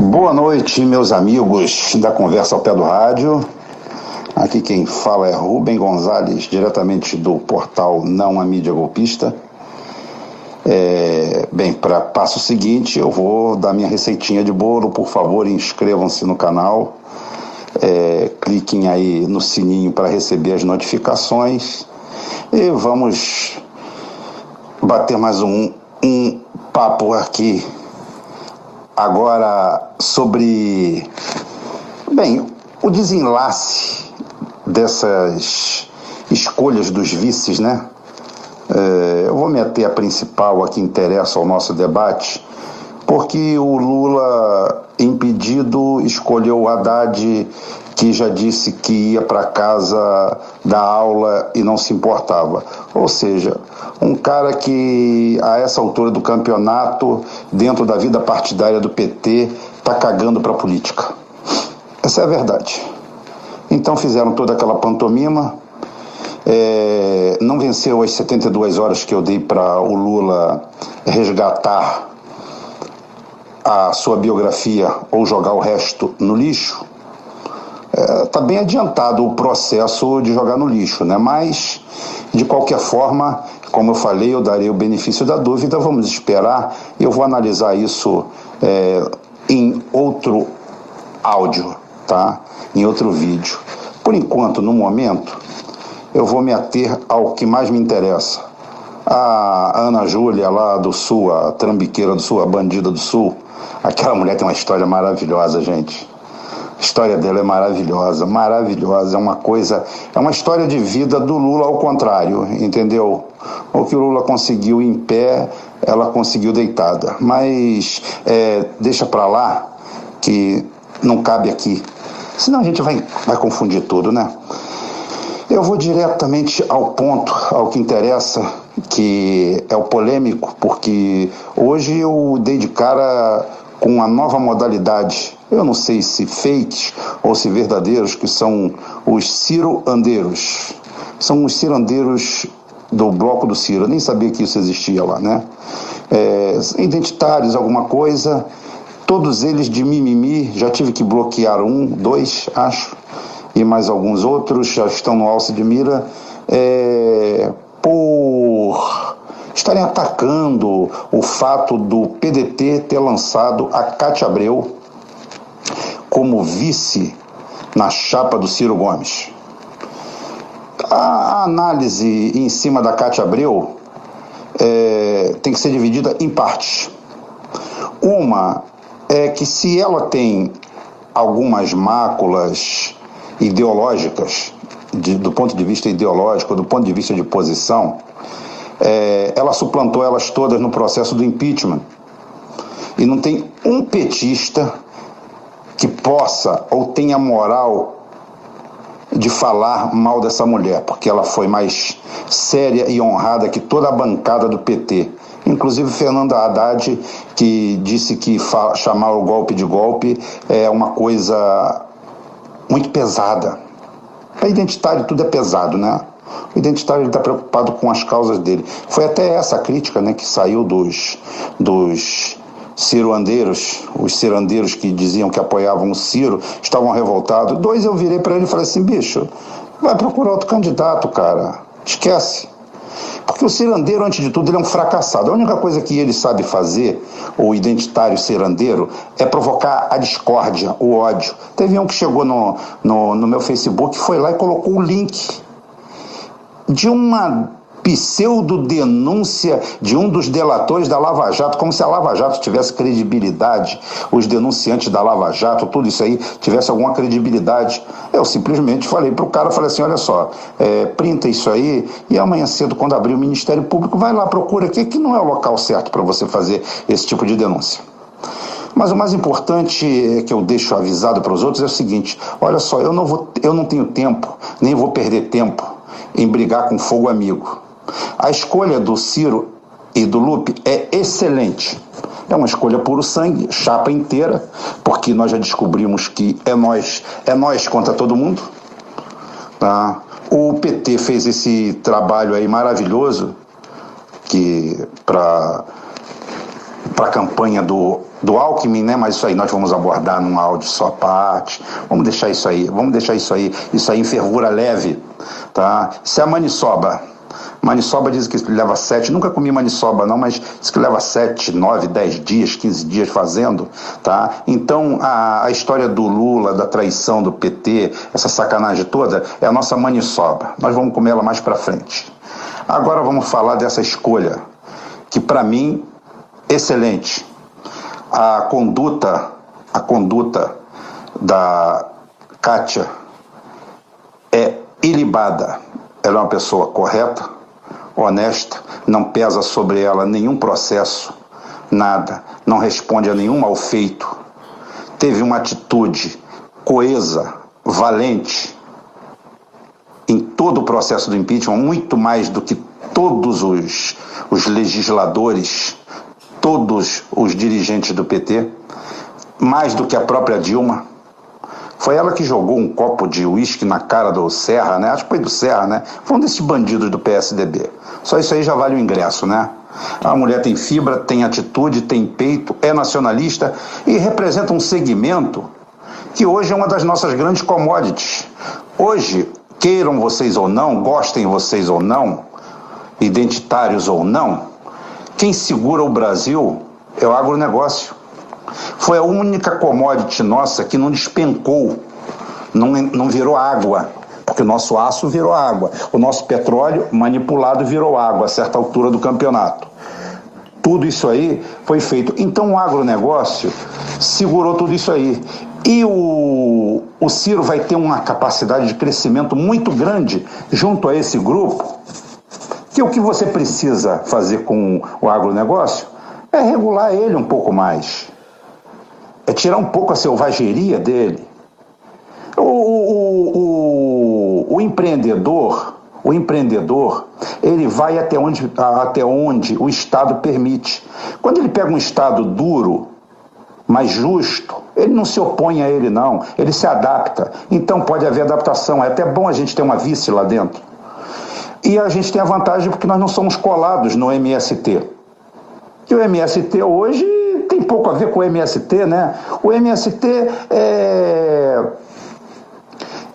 Boa noite, meus amigos da Conversa ao Pé do Rádio. Aqui quem fala é Rubem Gonzalez, diretamente do portal Não a Mídia Golpista. É, bem, para passo seguinte, eu vou dar minha receitinha de bolo. Por favor, inscrevam-se no canal. É, cliquem aí no sininho para receber as notificações. E vamos bater mais um, um papo aqui agora sobre, bem, o desenlace dessas escolhas dos vices, né? É, eu vou me ater a principal a que interessa ao nosso debate, porque o Lula, impedido, escolheu o Haddad, que já disse que ia para casa da aula e não se importava. Ou seja, um cara que a essa altura do campeonato, dentro da vida partidária do PT, está cagando para a política. Essa é a verdade. Então fizeram toda aquela pantomima. É, não venceu as 72 horas que eu dei para o Lula resgatar a sua biografia ou jogar o resto no lixo. Está é, tá bem adiantado o processo de jogar no lixo, né? Mas, de qualquer forma, como eu falei, eu darei o benefício da dúvida, vamos esperar. Eu vou analisar isso é, em outro áudio, tá? Em outro vídeo. Por enquanto, no momento, eu vou me ater ao que mais me interessa. A Ana Júlia lá do Sul, a trambiqueira do Sul, a bandida do Sul, aquela mulher tem uma história maravilhosa, gente. A história dela é maravilhosa, maravilhosa. É uma coisa, é uma história de vida do Lula ao contrário, entendeu? O que o Lula conseguiu em pé, ela conseguiu deitada. Mas é, deixa para lá que não cabe aqui. Senão a gente vai, vai confundir tudo, né? Eu vou diretamente ao ponto, ao que interessa, que é o polêmico, porque hoje eu dei de cara com uma nova modalidade eu não sei se fakes ou se verdadeiros, que são os ciroandeiros. São os cirandeiros do bloco do Ciro. Eu nem sabia que isso existia lá, né? É, identitários, alguma coisa. Todos eles de mimimi. Já tive que bloquear um, dois, acho. E mais alguns outros já estão no alce de mira. É, por estarem atacando o fato do PDT ter lançado a Cátia Abreu como vice na chapa do Ciro Gomes. A análise em cima da Cátia Abreu é, tem que ser dividida em partes. Uma é que se ela tem algumas máculas ideológicas, de, do ponto de vista ideológico, do ponto de vista de posição, é, ela suplantou elas todas no processo do impeachment. E não tem um petista que possa ou tenha moral de falar mal dessa mulher, porque ela foi mais séria e honrada que toda a bancada do PT. Inclusive Fernanda Haddad, que disse que chamar o golpe de golpe é uma coisa muito pesada. Para identitário tudo é pesado, né? O identitário está preocupado com as causas dele. Foi até essa crítica né, que saiu dos, dos ciroandeiros, os cirandeiros que diziam que apoiavam o Ciro, estavam revoltados. Dois eu virei para ele e falei assim: bicho, vai procurar outro candidato, cara. Esquece. Porque o cirandeiro, antes de tudo, ele é um fracassado. A única coisa que ele sabe fazer, o identitário cirandeiro, é provocar a discórdia, o ódio. Teve um que chegou no, no, no meu Facebook, foi lá e colocou o link de uma pseudo-denúncia de um dos delatores da Lava Jato, como se a Lava Jato tivesse credibilidade, os denunciantes da Lava Jato, tudo isso aí tivesse alguma credibilidade. Eu simplesmente falei para o cara, falei assim, olha só, é, printa isso aí e amanhã cedo, quando abrir o Ministério Público, vai lá, procura aqui, que não é o local certo para você fazer esse tipo de denúncia. Mas o mais importante que eu deixo avisado para os outros é o seguinte: olha só, eu não, vou, eu não tenho tempo, nem vou perder tempo em brigar com fogo amigo. A escolha do Ciro e do Lupe é excelente. É uma escolha puro sangue, chapa inteira, porque nós já descobrimos que é nós, é nós contra todo mundo. Tá? O PT fez esse trabalho aí maravilhoso que para para a campanha do, do Alckmin, né? Mas isso aí nós vamos abordar num áudio só à parte. Vamos deixar isso aí, vamos deixar isso aí, isso aí em fervura leve, tá? Se é a maniçoba, maniçoba diz que leva sete, nunca comi maniçoba não, mas diz que leva sete, nove, dez dias, quinze dias fazendo, tá? Então a, a história do Lula, da traição do PT, essa sacanagem toda, é a nossa maniçoba. Nós vamos comer ela mais para frente. Agora vamos falar dessa escolha, que para mim, excelente. A conduta, a conduta da Kátia é ilibada. Ela é uma pessoa correta, honesta, não pesa sobre ela nenhum processo, nada, não responde a nenhum mal feito. Teve uma atitude coesa, valente, em todo o processo do impeachment, muito mais do que todos os, os legisladores, todos os dirigentes do PT, mais do que a própria Dilma. Foi ela que jogou um copo de uísque na cara do Serra, né? Acho que foi do Serra, né? Foi um desses bandidos do PSDB. Só isso aí já vale o ingresso, né? A mulher tem fibra, tem atitude, tem peito, é nacionalista e representa um segmento que hoje é uma das nossas grandes commodities. Hoje, queiram vocês ou não, gostem vocês ou não, identitários ou não, quem segura o Brasil é o agronegócio. Foi a única commodity nossa que não despencou, não, não virou água, porque o nosso aço virou água, o nosso petróleo manipulado virou água a certa altura do campeonato. Tudo isso aí foi feito. Então o agronegócio segurou tudo isso aí. E o, o Ciro vai ter uma capacidade de crescimento muito grande junto a esse grupo, que o que você precisa fazer com o agronegócio é regular ele um pouco mais. É tirar um pouco a selvageria dele. O, o, o, o empreendedor, o empreendedor, ele vai até onde, até onde o Estado permite. Quando ele pega um Estado duro, mais justo, ele não se opõe a ele, não. Ele se adapta. Então pode haver adaptação. É até bom a gente ter uma vice lá dentro. E a gente tem a vantagem porque nós não somos colados no MST. E o MST hoje pouco a ver com o MST, né? O MST é.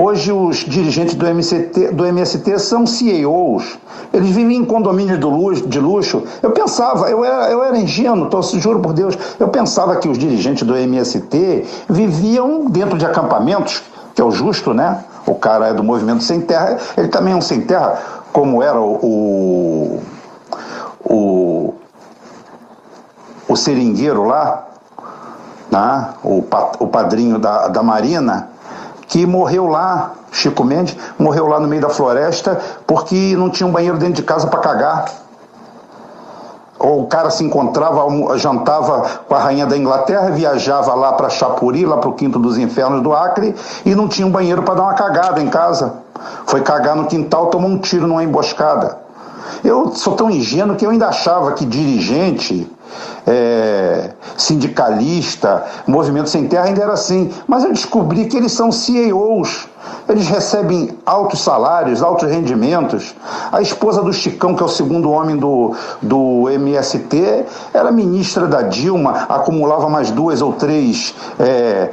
Hoje os dirigentes do MST, do MST são CEOs, eles vivem em condomínios de luxo. Eu pensava, eu era, eu era ingênuo, tô, juro por Deus, eu pensava que os dirigentes do MST viviam dentro de acampamentos, que é o justo, né? O cara é do movimento sem terra, ele também é um sem terra, como era o, o, o seringueiro lá, né? o, o padrinho da, da Marina, que morreu lá Chico Mendes, morreu lá no meio da floresta porque não tinha um banheiro dentro de casa para cagar. Ou o cara se encontrava, jantava com a rainha da Inglaterra, viajava lá para Chapuri, lá para o Quinto dos Infernos do Acre, e não tinha um banheiro para dar uma cagada em casa. Foi cagar no quintal, tomou um tiro numa emboscada. Eu sou tão ingênuo que eu ainda achava que dirigente é, sindicalista, movimento sem terra ainda era assim. Mas eu descobri que eles são CEOs. Eles recebem altos salários, altos rendimentos. A esposa do Chicão, que é o segundo homem do, do MST, era ministra da Dilma, acumulava mais duas ou três. É,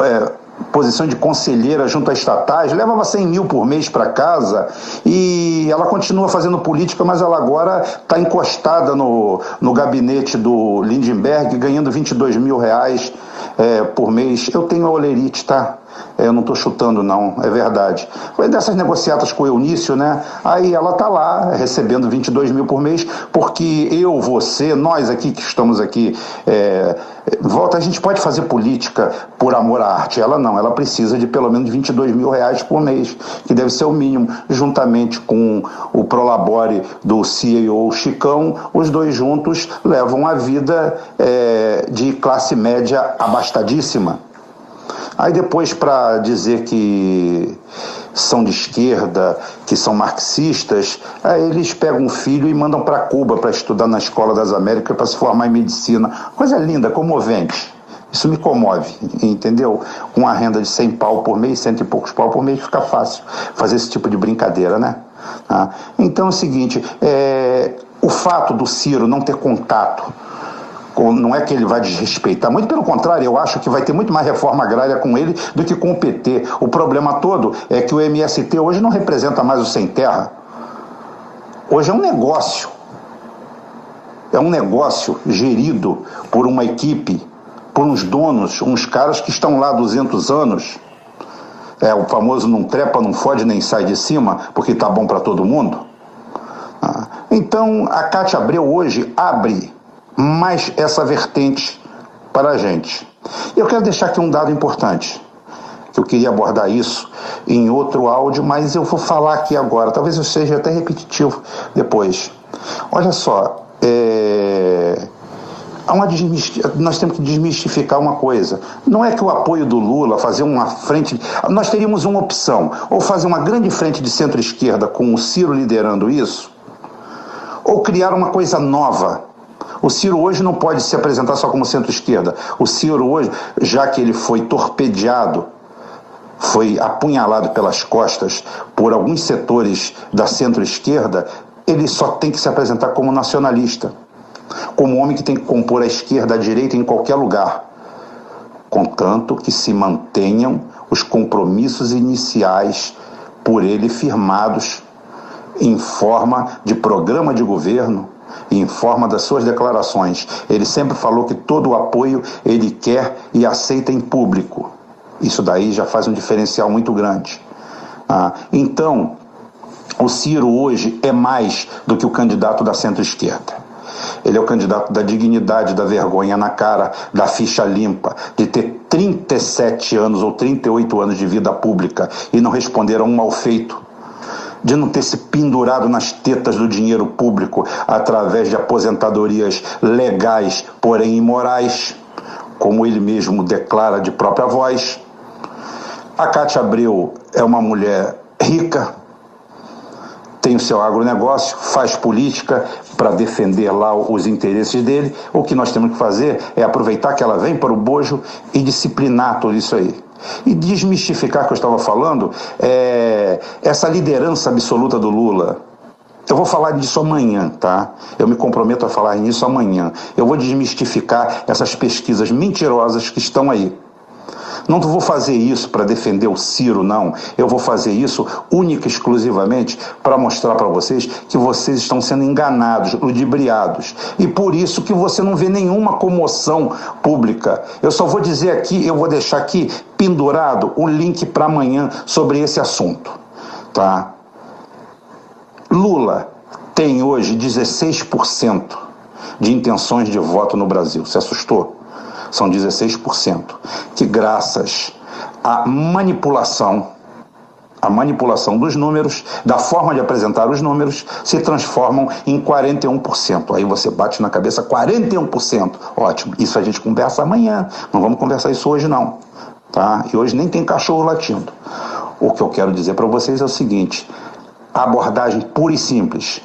é, posição de conselheira junto a estatais, levava 100 mil por mês para casa e ela continua fazendo política, mas ela agora está encostada no, no gabinete do Lindenberg, ganhando 22 mil reais é, por mês. Eu tenho a olerite, tá? Eu não estou chutando, não, é verdade. Foi dessas negociatas com o Eunício, né? Aí ela está lá, recebendo 22 mil por mês, porque eu, você, nós aqui que estamos aqui, é, volta, a gente pode fazer política por amor à arte. Ela não, ela precisa de pelo menos 22 mil reais por mês, que deve ser o mínimo, juntamente com o Prolabore do CEO Chicão, os dois juntos levam a vida é, de classe média abastadíssima. Aí depois, para dizer que são de esquerda, que são marxistas, aí eles pegam um filho e mandam para Cuba para estudar na Escola das Américas para se formar em medicina. Coisa linda, comovente. Isso me comove, entendeu? Com a renda de 100 pau por mês, cento e poucos pau por mês, fica fácil fazer esse tipo de brincadeira, né? Ah, então é o seguinte, é, o fato do Ciro não ter contato não é que ele vai desrespeitar, muito pelo contrário, eu acho que vai ter muito mais reforma agrária com ele do que com o PT. O problema todo é que o MST hoje não representa mais o sem terra. Hoje é um negócio. É um negócio gerido por uma equipe, por uns donos, uns caras que estão lá há 200 anos. É o famoso não trepa, não fode, nem sai de cima, porque tá bom para todo mundo. Ah, então, a Cátia Abreu hoje abre mais essa vertente para a gente. Eu quero deixar aqui um dado importante. Eu queria abordar isso em outro áudio, mas eu vou falar aqui agora. Talvez eu seja até repetitivo depois. Olha só, é... nós temos que desmistificar uma coisa. Não é que o apoio do Lula, fazer uma frente. Nós teríamos uma opção: ou fazer uma grande frente de centro-esquerda com o Ciro liderando isso, ou criar uma coisa nova o Ciro hoje não pode se apresentar só como centro-esquerda. O Ciro hoje, já que ele foi torpedeado, foi apunhalado pelas costas por alguns setores da centro-esquerda, ele só tem que se apresentar como nacionalista, como homem que tem que compor a esquerda, a direita em qualquer lugar, contanto que se mantenham os compromissos iniciais por ele firmados em forma de programa de governo, e em forma das suas declarações. Ele sempre falou que todo o apoio ele quer e aceita em público. Isso daí já faz um diferencial muito grande. Ah, então, o Ciro hoje é mais do que o candidato da centro-esquerda. Ele é o candidato da dignidade, da vergonha na cara, da ficha limpa, de ter 37 anos ou 38 anos de vida pública e não responder a um mal feito de não ter se pendurado nas tetas do dinheiro público através de aposentadorias legais, porém imorais, como ele mesmo declara de própria voz. A Cátia Abreu é uma mulher rica, tem o seu agronegócio, faz política para defender lá os interesses dele. O que nós temos que fazer é aproveitar que ela vem para o bojo e disciplinar tudo isso aí. E desmistificar que eu estava falando, é, essa liderança absoluta do Lula. Eu vou falar disso amanhã, tá? Eu me comprometo a falar nisso amanhã. Eu vou desmistificar essas pesquisas mentirosas que estão aí. Não vou fazer isso para defender o Ciro, não. Eu vou fazer isso única e exclusivamente para mostrar para vocês que vocês estão sendo enganados, ludibriados. E por isso que você não vê nenhuma comoção pública. Eu só vou dizer aqui, eu vou deixar aqui pendurado o link para amanhã sobre esse assunto, tá? Lula tem hoje 16% de intenções de voto no Brasil. Se assustou? São 16%, que graças à manipulação, a manipulação dos números, da forma de apresentar os números, se transformam em 41%. Aí você bate na cabeça 41%. Ótimo. Isso a gente conversa amanhã. Não vamos conversar isso hoje não, tá? E hoje nem tem cachorro latindo. O que eu quero dizer para vocês é o seguinte: a abordagem pura e simples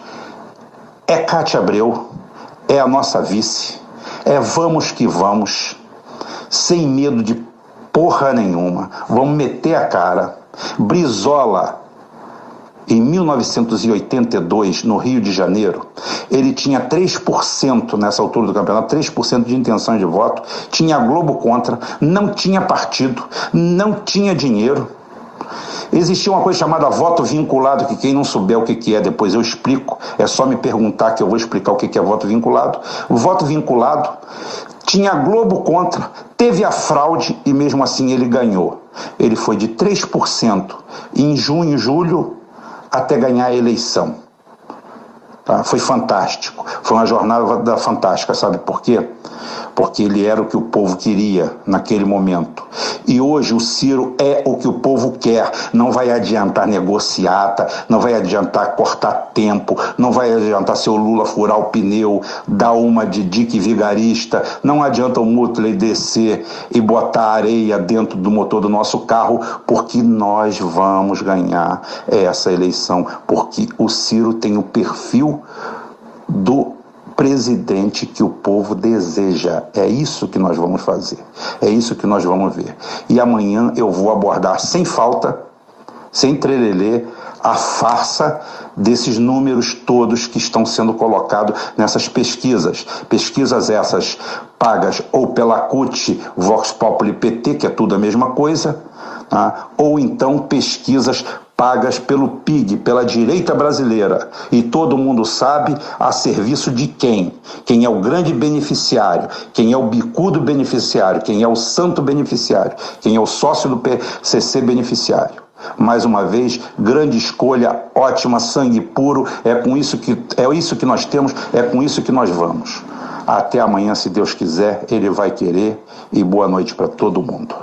é Cátia Abreu, é a nossa vice, é vamos que vamos sem medo de porra nenhuma. Vamos meter a cara. Brizola, em 1982, no Rio de Janeiro, ele tinha 3% nessa altura do campeonato, 3% de intenção de voto, tinha a Globo contra, não tinha partido, não tinha dinheiro. Existia uma coisa chamada voto vinculado, que quem não souber o que é, depois eu explico, é só me perguntar que eu vou explicar o que é voto vinculado. O voto vinculado tinha a Globo contra, teve a fraude e mesmo assim ele ganhou. Ele foi de 3% em junho, julho, até ganhar a eleição. Tá? Foi fantástico. Foi uma jornada fantástica, sabe por quê? Porque ele era o que o povo queria naquele momento. E hoje o Ciro é o que o povo quer. Não vai adiantar negociata, não vai adiantar cortar tempo, não vai adiantar seu Lula furar o pneu, dar uma de Dick Vigarista, não adianta o Mutley descer e botar areia dentro do motor do nosso carro, porque nós vamos ganhar essa eleição, porque o Ciro tem o perfil do presidente que o povo deseja. É isso que nós vamos fazer. É isso que nós vamos ver. E amanhã eu vou abordar sem falta sem trelelê, a farsa desses números todos que estão sendo colocados nessas pesquisas. Pesquisas essas pagas ou pela CUT, Vox Populi PT, que é tudo a mesma coisa, tá? ou então pesquisas pagas pelo PIG, pela direita brasileira. E todo mundo sabe a serviço de quem? Quem é o grande beneficiário, quem é o bicudo beneficiário, quem é o santo beneficiário, quem é o sócio do PCC beneficiário. Mais uma vez, grande escolha, ótima, sangue puro, é com isso que é isso que nós temos, é com isso que nós vamos. Até amanhã, se Deus quiser, ele vai querer e boa noite para todo mundo.